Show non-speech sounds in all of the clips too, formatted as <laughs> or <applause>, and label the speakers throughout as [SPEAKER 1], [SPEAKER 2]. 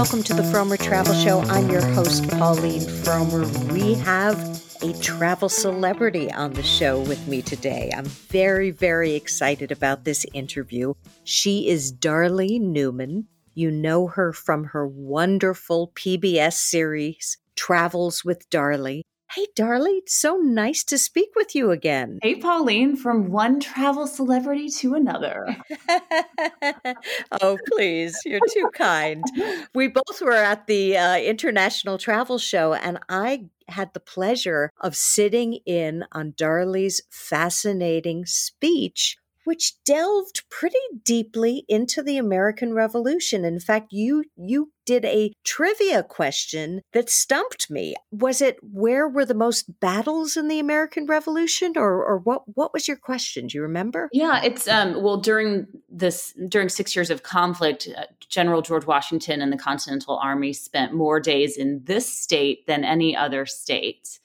[SPEAKER 1] welcome to the Frommer Travel Show. I'm your host, Pauline Frommer. We have a travel celebrity on the show with me today. I'm very, very excited about this interview. She is Darley Newman. You know her from her wonderful PBS series, Travels with Darley. Hey, Darley, so nice to speak with you again.
[SPEAKER 2] Hey, Pauline, from one travel celebrity to another. <laughs>
[SPEAKER 1] oh, please, you're too kind. We both were at the uh, International Travel Show, and I had the pleasure of sitting in on Darley's fascinating speech which delved pretty deeply into the American Revolution. In fact, you you did a trivia question that stumped me. Was it where were the most battles in the American Revolution or or what what was your question? Do you remember?
[SPEAKER 2] Yeah, it's um well during this during 6 years of conflict, uh, General George Washington and the Continental Army spent more days in this state than any other state.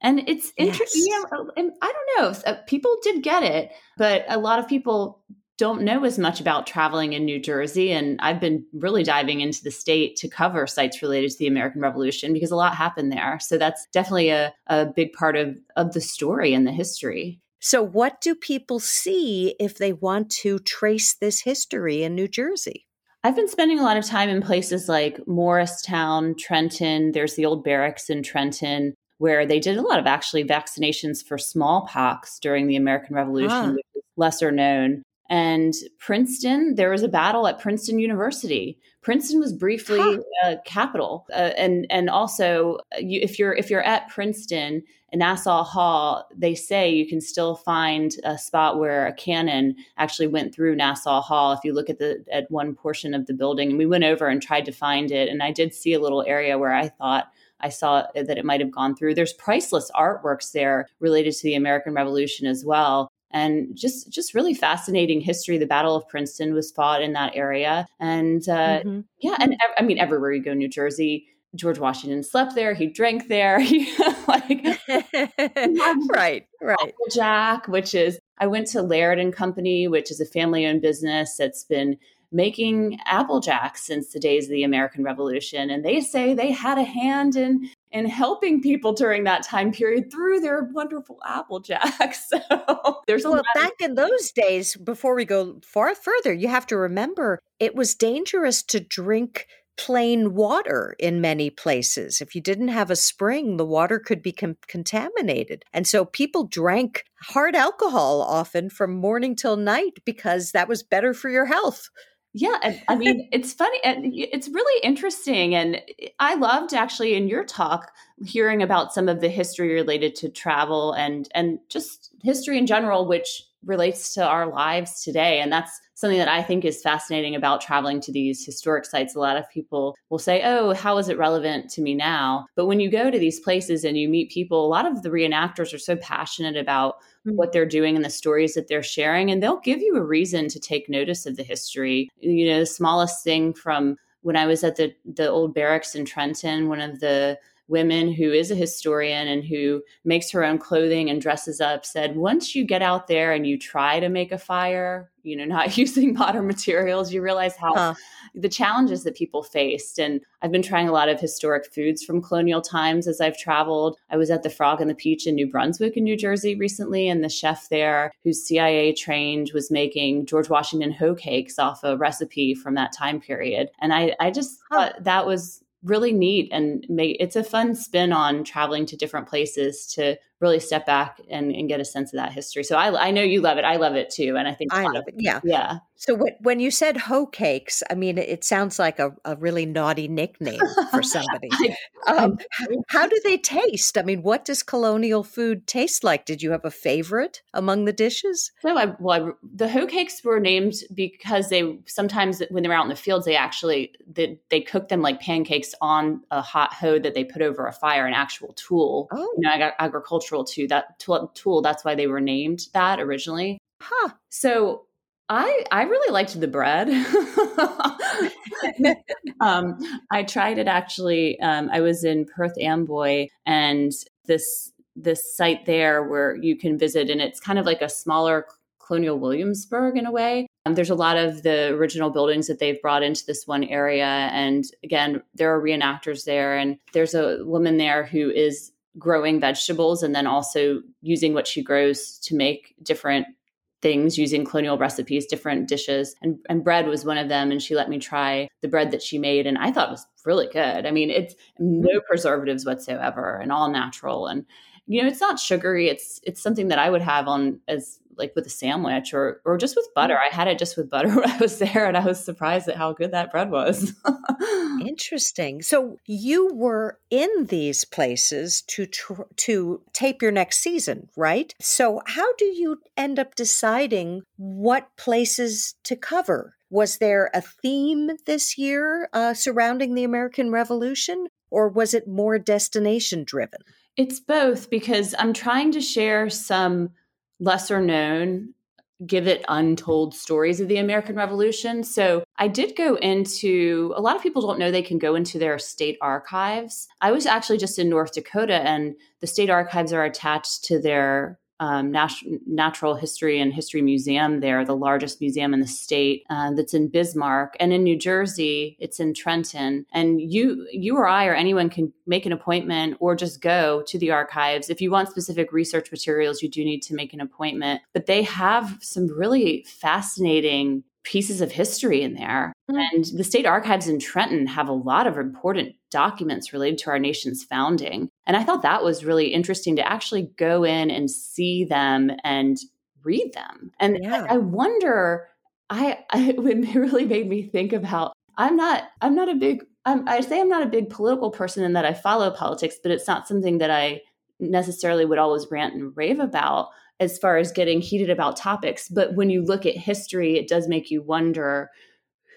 [SPEAKER 2] And it's interesting. Yes. You know, I don't know. Uh, people did get it, but a lot of people don't know as much about traveling in New Jersey. And I've been really diving into the state to cover sites related to the American Revolution because a lot happened there. So that's definitely a, a big part of, of the story and the history.
[SPEAKER 1] So, what do people see if they want to trace this history in New Jersey?
[SPEAKER 2] I've been spending a lot of time in places like Morristown, Trenton. There's the old barracks in Trenton where they did a lot of actually vaccinations for smallpox during the American Revolution, huh. which is lesser known. And Princeton, there was a battle at Princeton University. Princeton was briefly huh. a capital, uh, and and also uh, you, if you're if you're at Princeton in Nassau Hall, they say you can still find a spot where a cannon actually went through Nassau Hall. If you look at the at one portion of the building, and we went over and tried to find it, and I did see a little area where I thought I saw that it might have gone through. There's priceless artworks there related to the American Revolution as well and just just really fascinating history. The Battle of Princeton was fought in that area, and uh, mm-hmm. yeah, and I mean everywhere you go, New Jersey. George Washington slept there. He drank there. <laughs> He like <laughs>
[SPEAKER 1] right, right.
[SPEAKER 2] Jack, which is I went to Laird and Company, which is a family-owned business that's been making Applejack since the days of the American Revolution. And they say they had a hand in in helping people during that time period through their wonderful Applejack. <laughs> So there's a
[SPEAKER 1] well, back of- in those days, before we go far further, you have to remember it was dangerous to drink plain water in many places. If you didn't have a spring, the water could be com- contaminated. And so people drank hard alcohol often from morning till night because that was better for your health.
[SPEAKER 2] Yeah, I mean, <laughs> it's funny and it's really interesting and eh, I loved actually in your talk hearing about some of the history related to travel and and just history in general which relates to our lives today and that's something that I think is fascinating about traveling to these historic sites. A lot of people will say, "Oh, how is it relevant to me now?" But when you go to these places and you meet people, a lot of the reenactors are so passionate about mm-hmm. what they're doing and the stories that they're sharing and they'll give you a reason to take notice of the history. You know, the smallest thing from when I was at the the old barracks in Trenton, one of the women who is a historian and who makes her own clothing and dresses up said once you get out there and you try to make a fire you know <laughs> not using modern materials you realize how huh. the challenges that people faced and i've been trying a lot of historic foods from colonial times as i've traveled i was at the frog and the peach in new brunswick in new jersey recently and the chef there who's cia trained was making george washington hoe cakes off a recipe from that time period and i, I just huh. thought that was really neat and it's a fun spin on traveling to different places to really step back and, and get a sense of that history. So I, I know you love it. I love it too. And I think
[SPEAKER 1] I love it. Yeah.
[SPEAKER 2] Yeah.
[SPEAKER 1] So when you said hoe cakes, I mean, it sounds like a, a really naughty nickname for <laughs> somebody. um, <laughs> how do they taste? I mean, what does colonial food taste like? Did you have a favorite among the dishes?
[SPEAKER 2] No, I, well, I, the hoe cakes were named because they sometimes when they're out in the fields, they actually they, they cook them like pancakes on a hot hoe that they put over a fire, an actual tool. Oh. You know, agricultural to that tool. That's why they were named that originally.
[SPEAKER 1] Huh.
[SPEAKER 2] So I I really liked the bread. <laughs> um, I tried it actually. Um, I was in Perth Amboy, and this this site there where you can visit, and it's kind of like a smaller Colonial Williamsburg in a way. Um, there's a lot of the original buildings that they've brought into this one area. And again, there are reenactors there. And there's a woman there who is growing vegetables and then also using what she grows to make different things using colonial recipes, different dishes. And, and bread was one of them. And she let me try the bread that she made. And I thought it was really good. I mean, it's no mm-hmm. preservatives whatsoever and all natural. And, you know, it's not sugary. It's, it's something that I would have on as like with a sandwich or or just with butter. Mm. I had it just with butter <laughs> when I was there, and I was surprised at how good that bread was. <laughs>
[SPEAKER 1] Interesting. So you were in these places to tr- to tape your next season, right? So how do you end up deciding what places to cover? Was there a theme this year uh, surrounding the American Revolution, or was it more destination driven?
[SPEAKER 2] It's both because I'm trying to share some lesser known give it untold stories of the American Revolution. So I did go into a lot of people don't know they can go into their state archives. I was actually just in North Dakota and the state archives are attached to their um, Nat- Natural History and History Museum there, the largest museum in the state uh, that's in Bismarck. And in New Jersey, it's in Trenton. And you, you or I or anyone can make an appointment or just go to the archives. If you want specific research materials, you do need to make an appointment. But they have some really fascinating pieces of history in there. Mm-hmm. And the state archives in Trenton have a lot of important documents related to our nation's founding. And I thought that was really interesting to actually go in and see them and read them. And yeah. I wonder, I, I <laughs> it really made me think about I'm not I'm not a big I'm, I say I'm not a big political person in that I follow politics, but it's not something that I necessarily would always rant and rave about as far as getting heated about topics. But when you look at history, it does make you wonder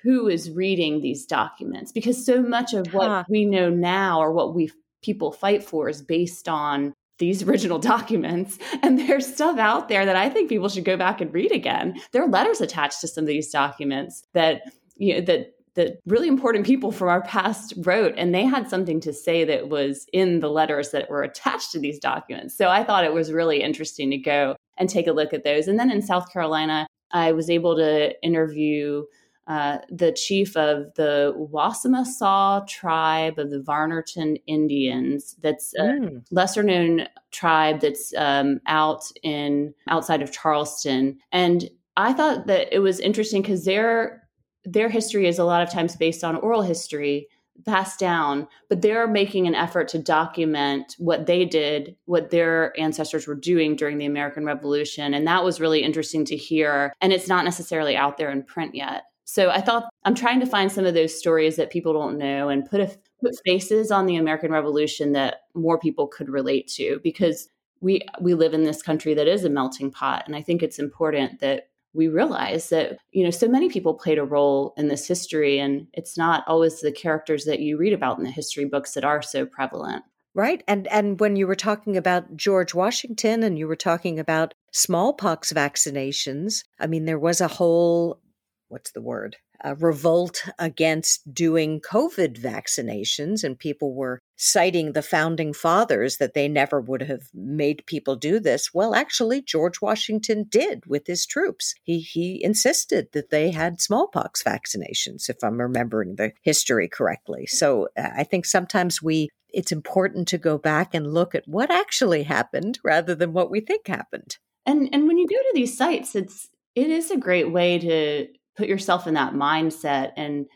[SPEAKER 2] who is reading these documents because so much of what huh. we know now or what we people fight for is based on these <laughs> original documents and there's stuff out there that i think people should go back and read again. There are letters attached to some of these documents that you know that that really important people from our past wrote and they had something to say that was in the letters that were attached to these documents. So i thought it was really interesting to go and take a look at those. And then in south carolina i was able to interview uh, the chief of the Wassamasaw tribe of the Varnertown Indians. That's a mm. lesser known tribe that's um, out in outside of Charleston. And I thought that it was interesting because their their history is a lot of times based on oral history passed down, but they're making an effort to document what they did, what their ancestors were doing during the American Revolution. And that was really interesting to hear. And it's not necessarily out there in print yet. So I thought I'm trying to find some of those stories that people don't know and put a, put faces on the American Revolution that more people could relate to because we we live in this country that is a melting pot. And I think it's important that we realize that you know so many people played a role in this history and it's not always the characters that you read about in the history books that are so prevalent.
[SPEAKER 1] Right. And and when you were talking about George Washington and you were talking about smallpox vaccinations i mean there was a whole what's the word a revolt against doing COVID vaccinations, and people were citing the founding fathers that they never would have made people do this. Well, actually, George Washington did with his troops. He he insisted that they had smallpox vaccinations, if I'm remembering the history correctly. So uh, I think sometimes we it's important to go back and look at what actually happened rather than what we think happened.
[SPEAKER 2] And and when you go to these sites, it's it is a great way to put yourself in that mindset and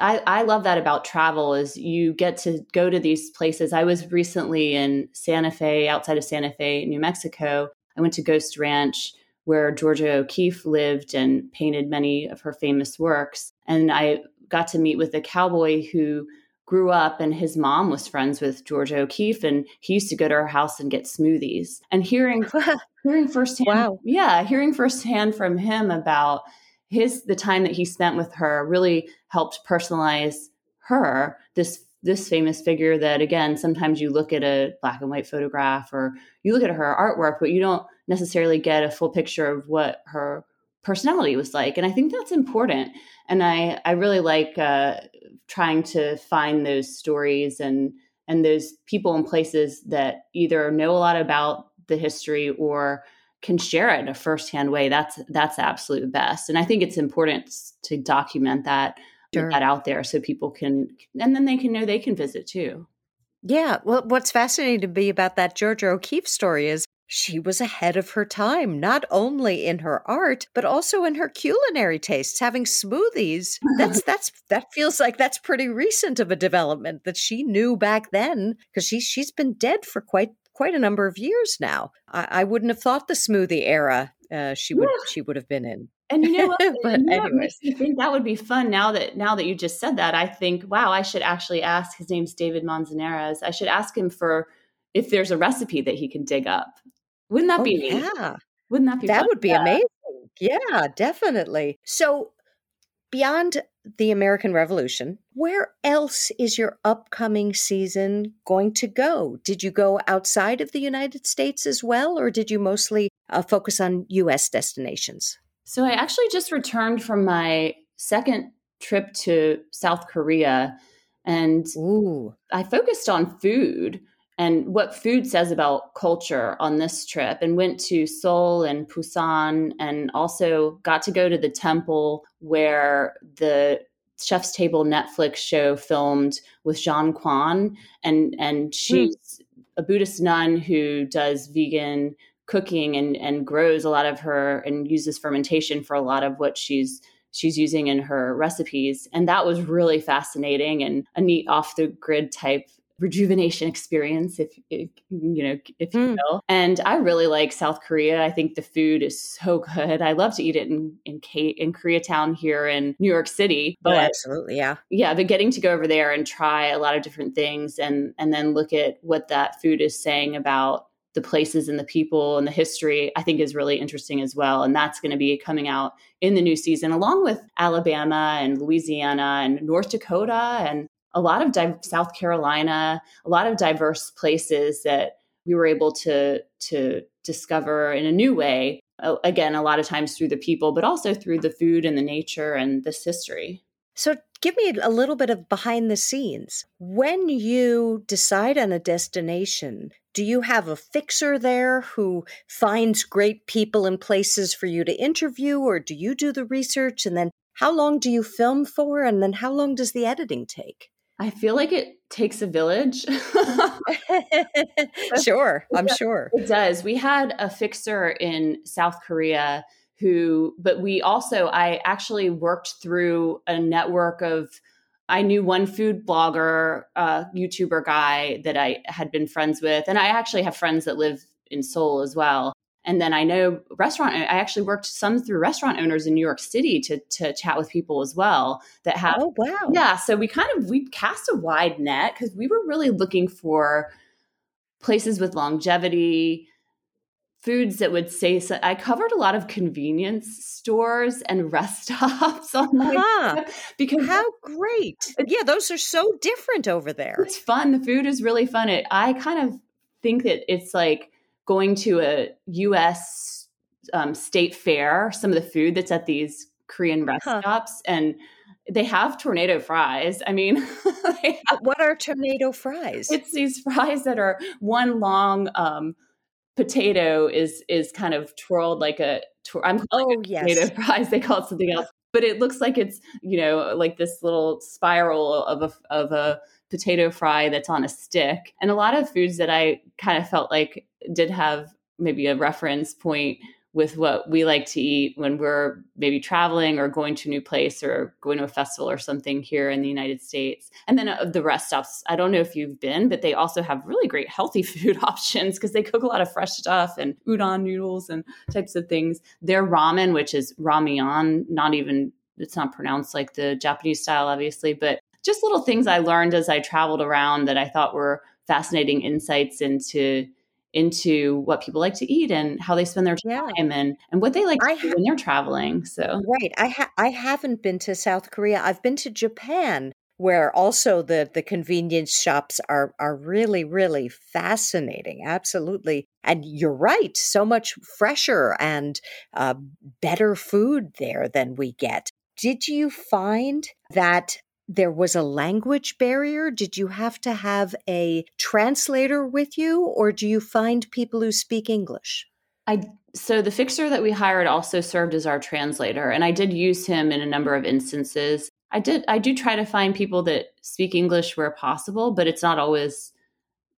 [SPEAKER 2] I, I love that about travel is you get to go to these places. I was recently in Santa Fe, outside of Santa Fe, New Mexico. I went to Ghost Ranch where Georgia O'Keeffe lived and painted many of her famous works. And I got to meet with a cowboy who grew up and his mom was friends with Georgia O'Keeffe and he used to go to her house and get smoothies. And hearing <laughs> hearing firsthand wow. yeah, hearing firsthand from him about his the time that he spent with her really helped personalize her this this famous figure that again sometimes you look at a black and white photograph or you look at her artwork but you don't necessarily get a full picture of what her personality was like and i think that's important. And i i really like uh, trying to find those stories and and those people and places that either know a lot about the history or can share it in a firsthand way, that's that's the absolute best. And I think it's important to document that sure. that out there so people can and then they can know they can visit too.
[SPEAKER 1] Yeah. Well, what's fascinating to me about that Georgia O'Keeffe story is she was ahead of her time, not only in her art, but also in her culinary tastes, having smoothies. That's <laughs> that's that feels like that's pretty recent of a development that she knew back then, because she she's been dead for quite quite a number of years now. I, I wouldn't have thought the smoothie era uh, she would yeah. she would have been in.
[SPEAKER 2] And you know what? <laughs> but you know what makes me think that would be fun now that now that you just said that, I think, wow, I should actually ask his name's David Manzanares. I should ask him for if there's a recipe that he can dig up. Wouldn't that
[SPEAKER 1] oh,
[SPEAKER 2] be
[SPEAKER 1] neat? Yeah.
[SPEAKER 2] Wouldn't that be
[SPEAKER 1] That
[SPEAKER 2] fun?
[SPEAKER 1] would be yeah. amazing. Yeah, definitely. So beyond the American Revolution, where else is your upcoming season going to go? Did you go outside of the United States as well, or did you mostly uh, focus on U.S. destinations?
[SPEAKER 2] So I actually just returned from my second trip to South Korea, and
[SPEAKER 1] Ooh.
[SPEAKER 2] I focused on food and what food says about culture on this trip and went to Seoul and Busan and also got to go to the temple where the Chef's Table Netflix show filmed with Jeong Kwan and and she's mm. a Buddhist nun who does vegan cooking and and grows a lot of her and uses fermentation for a lot of what she's she's using in her recipes and that was really fascinating and a neat off the grid type rejuvenation experience if, you know if you mm. will. And i really like south korea. I think the food is so good. I love to eat it in in, K- in koreatown here in new york city
[SPEAKER 1] oh, but oh, absolutely yeah.
[SPEAKER 2] yeah but getting to go over there and try a lot of different things and and then look at what that food is saying about the places and the people and the history i think is really interesting as well. And that's going to be coming out in the new season along with alabama and louisiana and north dakota and a lot of di- South Carolina, a lot of diverse places that we were able to to discover in a new way. Again, a lot of times through the people, but also through the food and the nature and this history.
[SPEAKER 1] So, give me a little bit of behind the scenes. When you decide on a destination, do you have a fixer there who finds great people and places for you to interview, or do you do the research? And then how long do you film for? And then how long does the editing take?
[SPEAKER 2] I feel like it takes a village. <laughs>
[SPEAKER 1] sure, I'm sure.
[SPEAKER 2] It does. We had a fixer in South Korea who, but we also, I actually worked through a network of, I knew one food blogger, uh, YouTuber guy that I had been friends with. And I actually have friends that live in Seoul as well. And then I know restaurant, I actually worked some through restaurant owners in New York City to, to chat with people as well that have.
[SPEAKER 1] Oh, wow.
[SPEAKER 2] Yeah. So we kind of, we cast a wide net because we were really looking for places with longevity, foods that would say so I covered a lot of convenience stores and <laughs> rest stops on my uh-huh.
[SPEAKER 1] because how great. Yeah, those are so different over there.
[SPEAKER 2] It's fun. The food is really fun. It I kind of think that it's like going to a US um, state fair, some of the food that's at these Korean rest huh. stops, and they have tornado fries. I mean, <laughs>
[SPEAKER 1] have, what are tornado fries?
[SPEAKER 2] It's these fries that are one long um, potato is is kind of twirled like a. Twir- I'm calling
[SPEAKER 1] oh yes,
[SPEAKER 2] tomato <laughs> fries. They call it something else, but it looks like it's you know like this little spiral of a of a potato fry that's on a stick. And a lot of foods that I kind of felt like did have maybe a reference point with what we like to eat when we're maybe traveling or going to a new place or going to a festival or something here in the United States. And then uh, the rest stops, I don't know if you've been, but they also have really great healthy <laughs> food options because they cook a lot of fresh stuff and udon noodles and types of things. Their ramen, which is ramyeon, not even it's not pronounced like the Japanese style, obviously, but just little things I learned as I traveled around that I thought were fascinating insights into into what people like to eat and how they spend their time yeah. and and what they like ha- when they're traveling. So
[SPEAKER 1] right, I ha- I haven't been to South Korea. I've been to Japan, where also the the convenience shops are are really really fascinating. Absolutely, and you're right. So much fresher and uh, better food there than we get. Did you find that there was a language barrier? Did you have to have a translator with you, or do you find people who speak English?
[SPEAKER 2] I so the fixer that we hired also served as our translator, and I did use him in a number of instances. I did I do try to find people that speak English where possible, but it's not always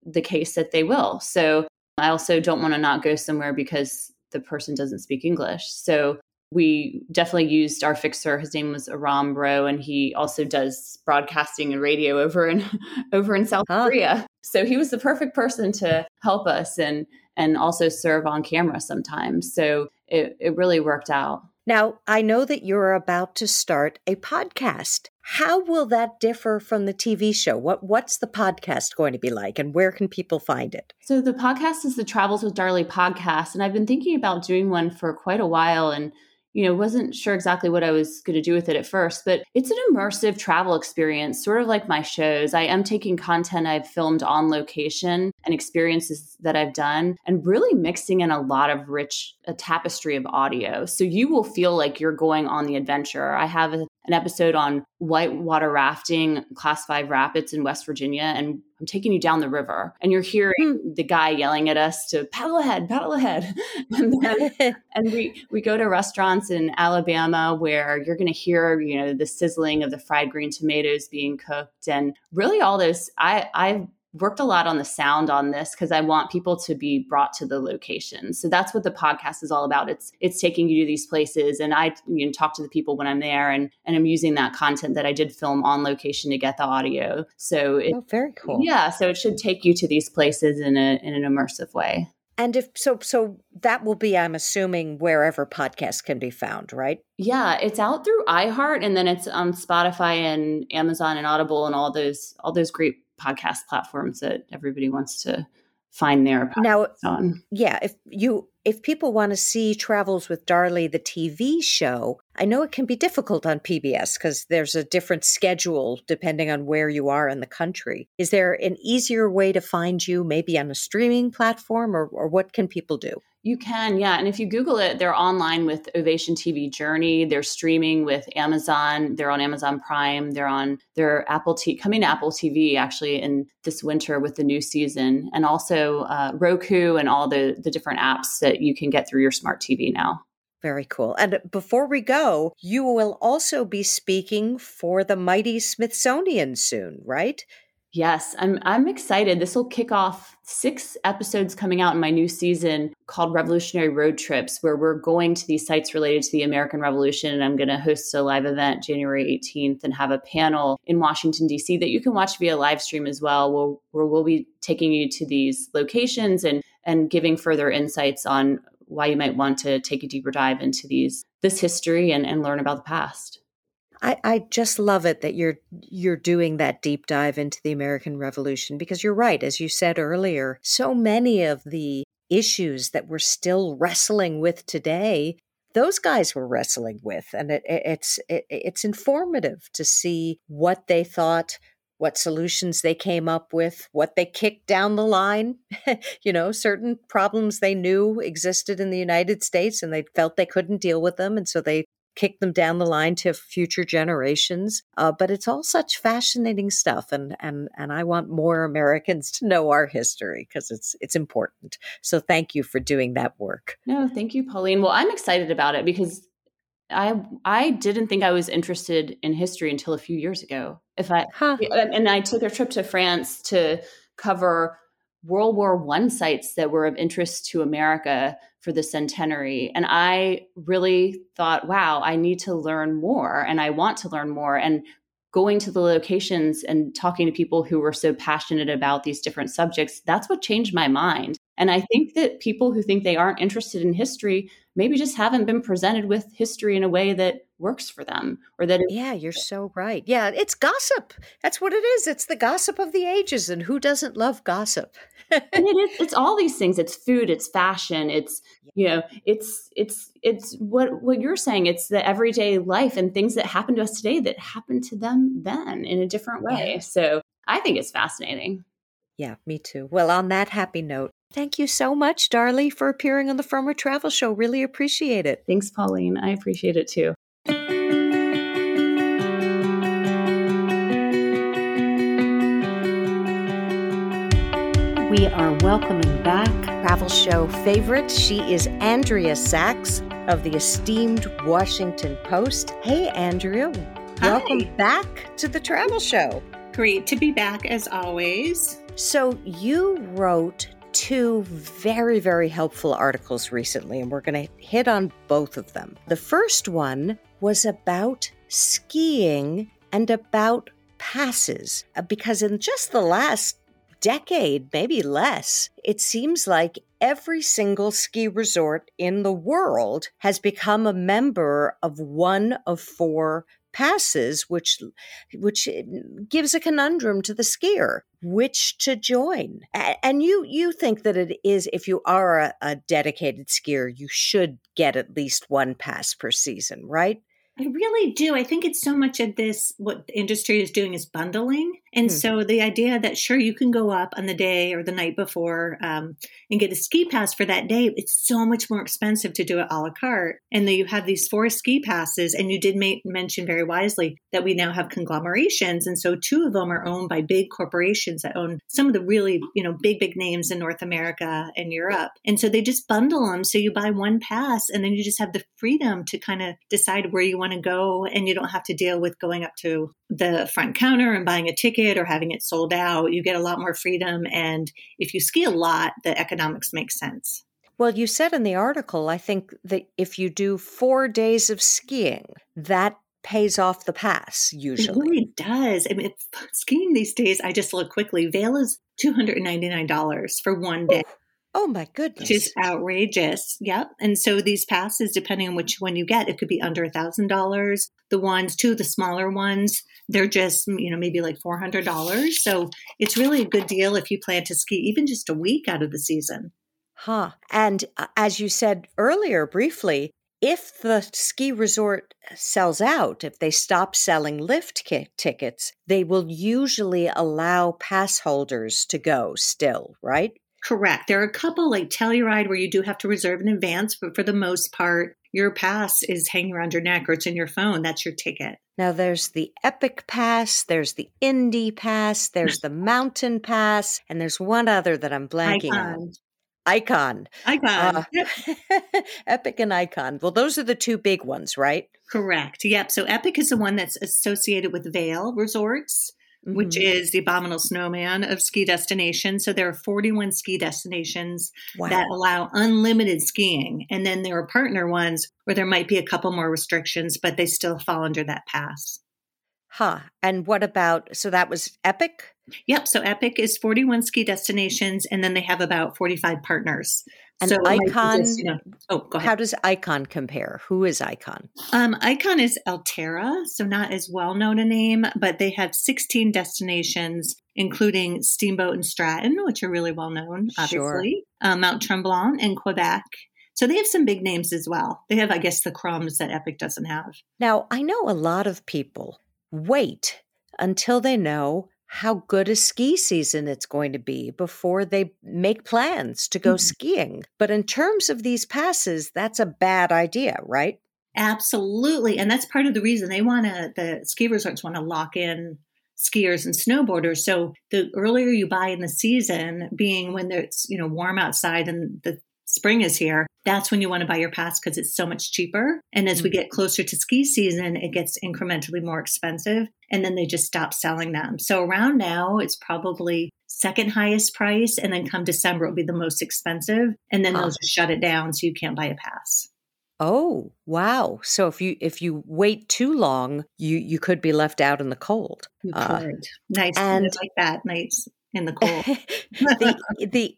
[SPEAKER 2] the case that they will. So I also don't want to not go somewhere because the person doesn't speak English. So we definitely used our fixer. His name was Aram Bro, and he also does broadcasting and radio over in <laughs> over in South huh. Korea. So he was the perfect person to help us and and also serve on camera sometimes. So it, it really worked out.
[SPEAKER 1] Now, I know that you're about to start a podcast. How will that differ from the TV show? What what's the podcast going to be like and where can people find it?
[SPEAKER 2] So the podcast is the Travels with Darley podcast and I've been thinking about doing one for quite a while and you know, wasn't sure exactly what I was going to do with it at first, but it's an immersive travel experience, sort of like my shows. I am taking content I've filmed on location and experiences that I've done and really mixing in a lot of rich, a tapestry of audio. So you will feel like you're going on the adventure. I have a, an episode on whitewater rafting, class five rapids in West Virginia, and I'm taking you down the river. And you're hearing hmm. the guy yelling at us to paddle ahead, paddle ahead. <laughs> and, then, <laughs> and we, we go to restaurants in Alabama where you're going to hear, you know, the sizzling of the fried green tomatoes being cooked and really all those. I, I've worked a lot on the sound on this because I want people to be brought to the location. So that's what the podcast is all about. It's it's taking you to these places and I you know talk to the people when I'm there and and I'm using that content that I did film on location to get the audio. So it,
[SPEAKER 1] oh, very cool.
[SPEAKER 2] Yeah, so it should take you to these places in a in an immersive way.
[SPEAKER 1] And if so, so that will be, I'm assuming, wherever podcasts can be found, right?
[SPEAKER 2] Yeah, it's out through iHeart, and then it's on Spotify and Amazon and Audible and all those all those great podcast platforms that everybody wants to find their
[SPEAKER 1] now on. Yeah, if you if people want to see Travels with Darley, the TV show, I know it can be difficult on PBS because there's a different schedule depending on where you are in the country. Is there an easier way to find you, maybe on a streaming platform, or, or what can people do?
[SPEAKER 2] You can, yeah. And if you Google it, they're online with Ovation TV Journey. They're streaming with Amazon. They're on Amazon Prime. They're on their Apple TV, coming to Apple TV actually in this winter with the new season, and also uh, Roku and all the the different apps that you can get through your smart TV now.
[SPEAKER 1] Very cool. And before we go, you will also be speaking for the mighty Smithsonian soon, right?
[SPEAKER 2] Yes, I'm I'm excited. This will kick off six episodes coming out in my new season called Revolutionary Road Trips, where we're going to these sites related to the American Revolution. And I'm going to host a live event January 18th and have a panel in Washington, D.C. that you can watch via live stream as well, where, where we'll be taking you to these locations and and giving further insights on why you might want to take a deeper dive into these this history and, and learn about the past.
[SPEAKER 1] I, I just love it that you're you're doing that deep dive into the American Revolution because you're right, as you said earlier, so many of the issues that we're still wrestling with today, those guys were wrestling with, and it, it, it's it, it's informative to see what they thought, what solutions they came up with, what they kicked down the line. <laughs> you know, certain problems they knew existed in the United States and they felt they couldn't deal with them. And so they kicked them down the line to future generations. Uh, but it's all such fascinating stuff, and and and I want more Americans to know our history because it's it's important. So thank you for doing that work.
[SPEAKER 2] No, thank you, Pauline. Well, I'm excited about it because I I didn't think I was interested in history until a few years ago. If I huh. and I took a trip to France to cover World War One sites that were of interest to America for the centenary. And I really thought, wow, I need to learn more and I want to learn more. And going to the locations and talking to people who were so passionate about these different subjects, that's what changed my mind. And I think that people who think they aren't interested in history maybe just haven't been presented with history in a way that works for them or that
[SPEAKER 1] yeah you're so right. Yeah it's gossip. That's what it is. It's the gossip of the ages and who doesn't love gossip?
[SPEAKER 2] And it is it's all these things. It's food it's fashion it's you know it's it's it's what what you're saying. It's the everyday life and things that happen to us today that happened to them then in a different way. Yeah. so i think it's fascinating.
[SPEAKER 1] Yeah me too. Well on that happy note Thank you so much, Darley, for appearing on the Frommer Travel Show. Really appreciate it.
[SPEAKER 2] Thanks, Pauline. I appreciate it too.
[SPEAKER 1] We are welcoming back travel show favorite. She is Andrea Sachs of the esteemed Washington Post. Hey, Andrea. Hi. Welcome back to the travel show.
[SPEAKER 3] Great to be back as always.
[SPEAKER 1] So, you wrote two very, very helpful articles recently, and we're going to hit on both of them. The first one was about skiing and about passes, uh, because in just the last decade, maybe less, it seems like every single ski resort in the world has become a member of one of four passes which which eh, gives a conundrum to the skier which to join and you you think that it is if you are a, a dedicated skier you should get at least one pass per season right
[SPEAKER 3] I really do. I think it's so much of this, what the industry is doing is bundling. And hmm. so the idea that sure you can go up on the day or the night before um, and get a ski pass for that day, it's so much more expensive to do it a la carte. And then you have these four ski passes, and you did mention very wisely that we now have conglomerations, and so two of them are owned by big corporations that own some of the really you know big big names in North America and Europe. And so they just bundle them, so you buy one pass, and then you just have the freedom to kind of decide where you want to go, and you don't have to deal with going up to the front counter and buying a ticket or having it sold out. You get a lot more freedom. And if you ski a lot, the economics make sense.
[SPEAKER 1] Well, you said in the article, I think that if you do four days of skiing, that pays off the pass usually.
[SPEAKER 3] It really does. I mean, <laughs> skiing these days, I just look quickly. Vail is $299 for one day.
[SPEAKER 1] Oh, oh my goodness.
[SPEAKER 3] Which is outrageous. Yep. And so these passes, depending on which one you get, it could be under a thousand dollars. The ones, two of the smaller ones, they're just, you know, maybe like four hundred dollars. So it's really a good deal if you plan to ski even just a week out of the season.
[SPEAKER 1] Huh. And uh, as you said earlier briefly, if the ski resort sells out, if they stop selling lift tickets, they will usually allow pass holders to go still, right?
[SPEAKER 3] Correct. There are a couple like Telluride where you do have to reserve in advance, but for the most part, your pass is hanging around your neck or it's in your phone. That's your ticket.
[SPEAKER 1] Now there's the Epic Pass, there's the Indy Pass, there's the Mountain Pass, and there's one other that I'm blanking Icon. on. Icon.
[SPEAKER 3] Icon.
[SPEAKER 1] Uh, <laughs> Epic and Icon. Well, those are the two big ones, right?
[SPEAKER 3] Correct. Yep. So Epic is the one that's associated with Vail Resorts mm-hmm. which is the abominable snowman of ski destinations. So there are 41 ski destinations wow. that allow unlimited skiing. And then there are partner ones where there might be a couple more restrictions, but they still fall under that pass.
[SPEAKER 1] Huh. And what about, so that was Epic?
[SPEAKER 3] Yep. So Epic is 41 ski destinations, and then they have about 45 partners.
[SPEAKER 1] And so Icon, just, you know, oh, go ahead. How does Icon compare? Who is Icon?
[SPEAKER 3] Um, Icon is Alterra, so not as well known a name, but they have 16 destinations, including Steamboat and Stratton, which are really well known, obviously, sure. um, Mount Tremblant and Quebec. So they have some big names as well. They have, I guess, the crumbs that Epic doesn't have.
[SPEAKER 1] Now, I know a lot of people wait until they know how good a ski season it's going to be before they make plans to go mm-hmm. skiing. But in terms of these passes, that's a bad idea, right?
[SPEAKER 3] Absolutely. And that's part of the reason they want to, the ski resorts want to lock in skiers and snowboarders. So the earlier you buy in the season, being when it's, you know, warm outside and the spring is here, that's when you want to buy your pass because it's so much cheaper. And as we mm-hmm. get closer to ski season, it gets incrementally more expensive. And then they just stop selling them. So around now, it's probably second highest price. And then come December, it'll be the most expensive. And then huh. they'll just shut it down so you can't buy a pass.
[SPEAKER 1] Oh, wow. So if you if you wait too long, you you could be left out in the cold.
[SPEAKER 3] You uh, nice. And like that. Nice in the cold. <laughs>
[SPEAKER 1] the,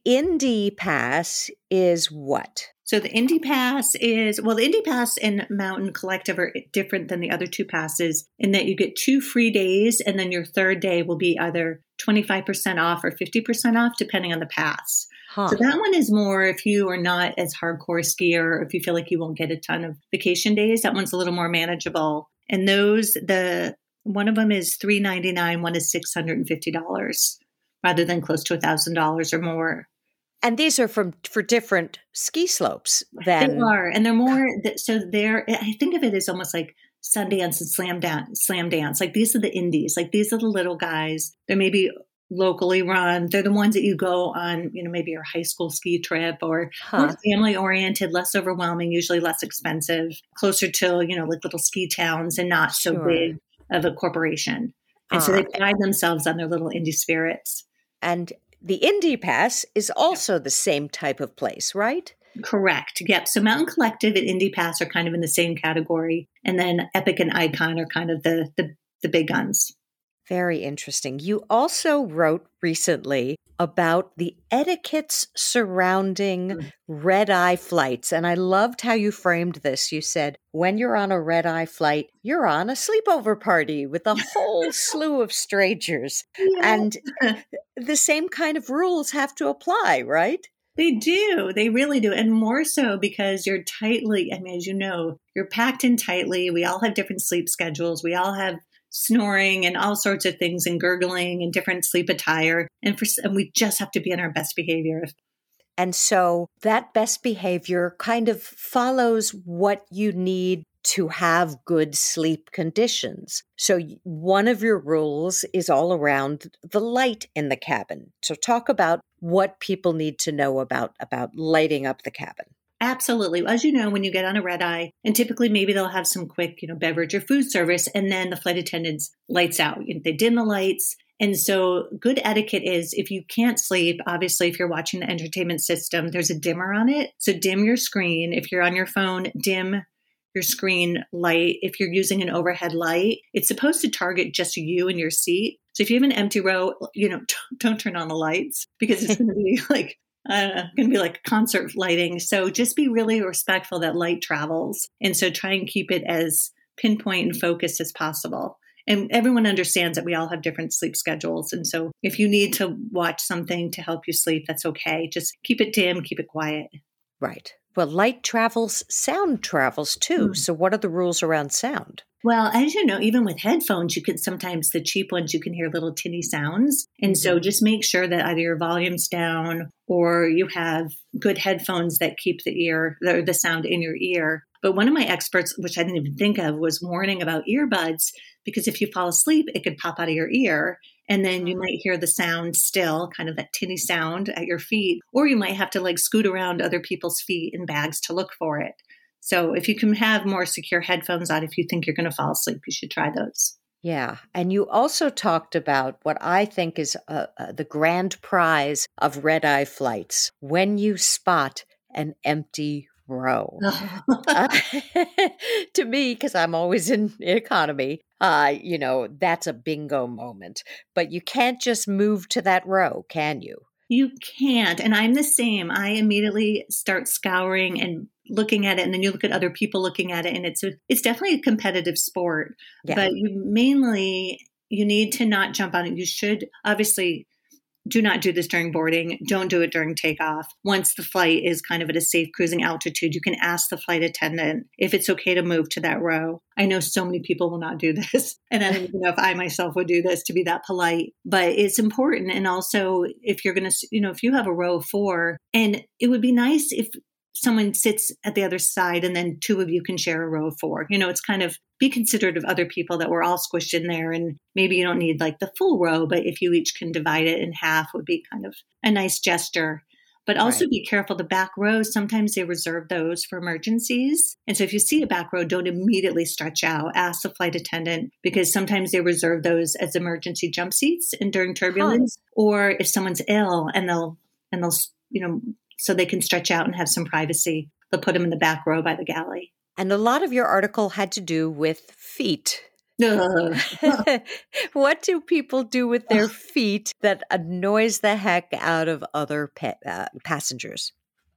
[SPEAKER 1] the Pass is what?
[SPEAKER 3] So the Indy Pass is, well, the Indy Pass and Mountain Collective are different than the other two passes in that you get two free days and then your third day will be either 25% off or 50% off, depending on the pass. Huh. So that one is more if you are not as hardcore skier, if you feel like you won't get a ton of vacation days, that one's a little more manageable. And those, the one of them is $399, one is $650 rather than close to a thousand dollars or more.
[SPEAKER 1] And these are from for different ski slopes. Then
[SPEAKER 3] they are, and they're more. So they're. I think of it as almost like Sundance and Slamdance. Slam Dance. Like these are the indies. Like these are the little guys. They're maybe locally run. They're the ones that you go on, you know, maybe your high school ski trip or huh. more family oriented, less overwhelming, usually less expensive, closer to, you know, like little ski towns and not sure. so big of a corporation. And uh, so they pride themselves on their little indie spirits.
[SPEAKER 1] And the Indy Pass is also the same type of place, right?
[SPEAKER 3] Correct. Yep. So Mountain Collective and Indy Pass are kind of in the same category. And then Epic and Icon are kind of the the, the big guns.
[SPEAKER 1] Very interesting. You also wrote recently about the etiquettes surrounding mm. red eye flights. And I loved how you framed this. You said, when you're on a red eye flight, you're on a sleepover party with a whole <laughs> slew of strangers. Yeah. And <laughs> the same kind of rules have to apply, right?
[SPEAKER 3] They do. They really do. And more so because you're tightly, I mean, as you know, you're packed in tightly. We all have different sleep schedules. We all have snoring and all sorts of things and gurgling and different sleep attire. And, for, and we just have to be in our best behavior.
[SPEAKER 1] And so that best behavior kind of follows what you need to have good sleep conditions. So, one of your rules is all around the light in the cabin. So, talk about what people need to know about, about lighting up the cabin.
[SPEAKER 3] Absolutely. As you know, when you get on a red eye, and typically maybe they'll have some quick, you know, beverage or food service, and then the flight attendants lights out. They dim the lights. And so, good etiquette is if you can't sleep, obviously, if you're watching the entertainment system, there's a dimmer on it. So, dim your screen. If you're on your phone, dim your screen light. If you're using an overhead light, it's supposed to target just you and your seat. So, if you have an empty row, you know, don't turn on the lights because it's going to be <laughs> like uh, going to be like concert lighting. So just be really respectful that light travels. And so try and keep it as pinpoint and focused as possible. And everyone understands that we all have different sleep schedules. And so if you need to watch something to help you sleep, that's okay. Just keep it dim, keep it quiet.
[SPEAKER 1] Right. Well, light travels, sound travels too. Mm. So, what are the rules around sound?
[SPEAKER 3] Well, as you know, even with headphones, you can sometimes the cheap ones you can hear little tinny sounds. And so mm-hmm. just make sure that either your volume's down or you have good headphones that keep the ear the, the sound in your ear. But one of my experts, which I didn't even think of, was warning about earbuds because if you fall asleep, it could pop out of your ear. And then you might hear the sound still, kind of that tinny sound at your feet, or you might have to like scoot around other people's feet in bags to look for it. So if you can have more secure headphones on, if you think you're going to fall asleep, you should try those.
[SPEAKER 1] Yeah. And you also talked about what I think is uh, uh, the grand prize of red eye flights when you spot an empty row. uh, <laughs> <laughs> to me, because I'm always in economy, uh, you know, that's a bingo moment. But you can't just move to that row, can you?
[SPEAKER 3] You can't. And I'm the same. I immediately start scouring and looking at it and then you look at other people looking at it and it's a, it's definitely a competitive sport yeah. but you mainly you need to not jump on it you should obviously do not do this during boarding. Don't do it during takeoff. Once the flight is kind of at a safe cruising altitude you can ask the flight attendant if it's okay to move to that row. I know so many people will not do <laughs> this and i don't even know if i myself would do this to be that polite but it's important. And also if you're going to you know if you have a row of four and it would be nice if someone sits at the other side and then two of you can share a row of four. You know, it's kind of be considerate of other people that we're all squished in there and maybe you don't need like the full row, but if you each can divide it in half would be kind of a nice gesture. But also right. be careful the back rows, sometimes they reserve those for emergencies. And so if you see a back row, don't immediately stretch out. Ask the flight attendant because sometimes they reserve those as emergency jump seats and during turbulence. Or if someone's ill and they'll and they'll you know so they can stretch out and have some privacy. They'll put them in the back row by the galley.
[SPEAKER 1] And a lot of your article had to do with feet. <laughs> <laughs> what do people do with their feet that annoys the heck out of other uh, passengers?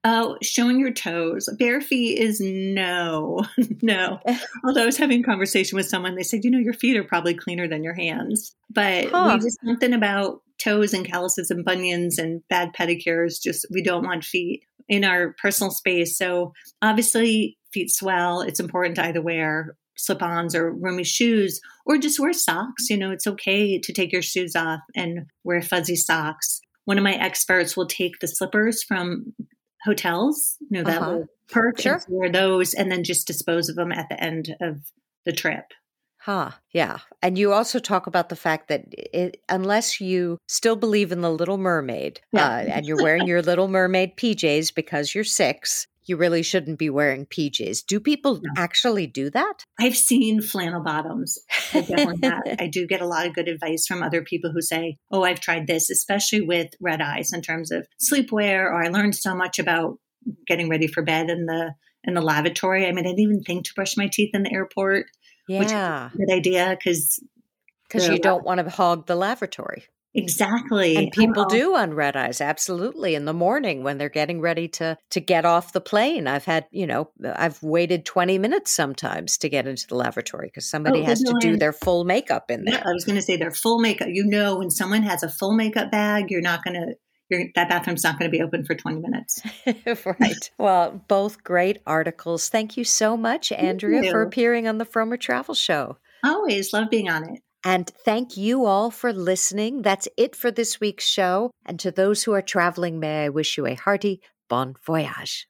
[SPEAKER 3] Oh, showing your toes. Bare feet is no, <laughs> no. Although I was having a conversation with someone, they said, you know, your feet are probably cleaner than your hands. But huh. we just something about toes and calluses and bunions and bad pedicures. Just we don't want feet in our personal space. So obviously, feet swell. It's important to either wear slip-ons or roomy shoes or just wear socks. You know, it's okay to take your shoes off and wear fuzzy socks. One of my experts will take the slippers from hotels, you know, that uh-huh. will perk sure. wear those and then just dispose of them at the end of the trip.
[SPEAKER 1] Huh. Yeah. And you also talk about the fact that it, unless you still believe in the Little Mermaid yeah. uh, and you're wearing your <laughs> Little Mermaid PJs because you're six, you really shouldn't be wearing PJs. Do people no. actually do that?
[SPEAKER 3] I've seen flannel bottoms. I, <laughs> I do get a lot of good advice from other people who say, Oh, I've tried this, especially with red eyes in terms of sleepwear, or I learned so much about getting ready for bed in the in the lavatory. I mean, I didn't even think to brush my teeth in the airport.
[SPEAKER 1] Yeah.
[SPEAKER 3] good idea because
[SPEAKER 1] because you don't want to hog the lavatory.
[SPEAKER 3] Exactly.
[SPEAKER 1] And people do on red eyes, absolutely. In the morning when they're getting ready to to get off the plane. I've had, you know, I've waited 20 minutes sometimes to get into the lavatory because somebody oh, has to do their full makeup in there.
[SPEAKER 3] Yeah, I was going to say their full makeup. You know, when someone has a full makeup bag, you're not going to that bathroom's not going to be open for 20 minutes. <laughs>
[SPEAKER 1] right. Well, both great articles. Thank you so much, Andrea, for appearing on the Frommer Travel Show.
[SPEAKER 3] Always love being on it.
[SPEAKER 1] And thank you all for listening. That's it for this week's show. And to those who are traveling, may I wish you a hearty bon voyage.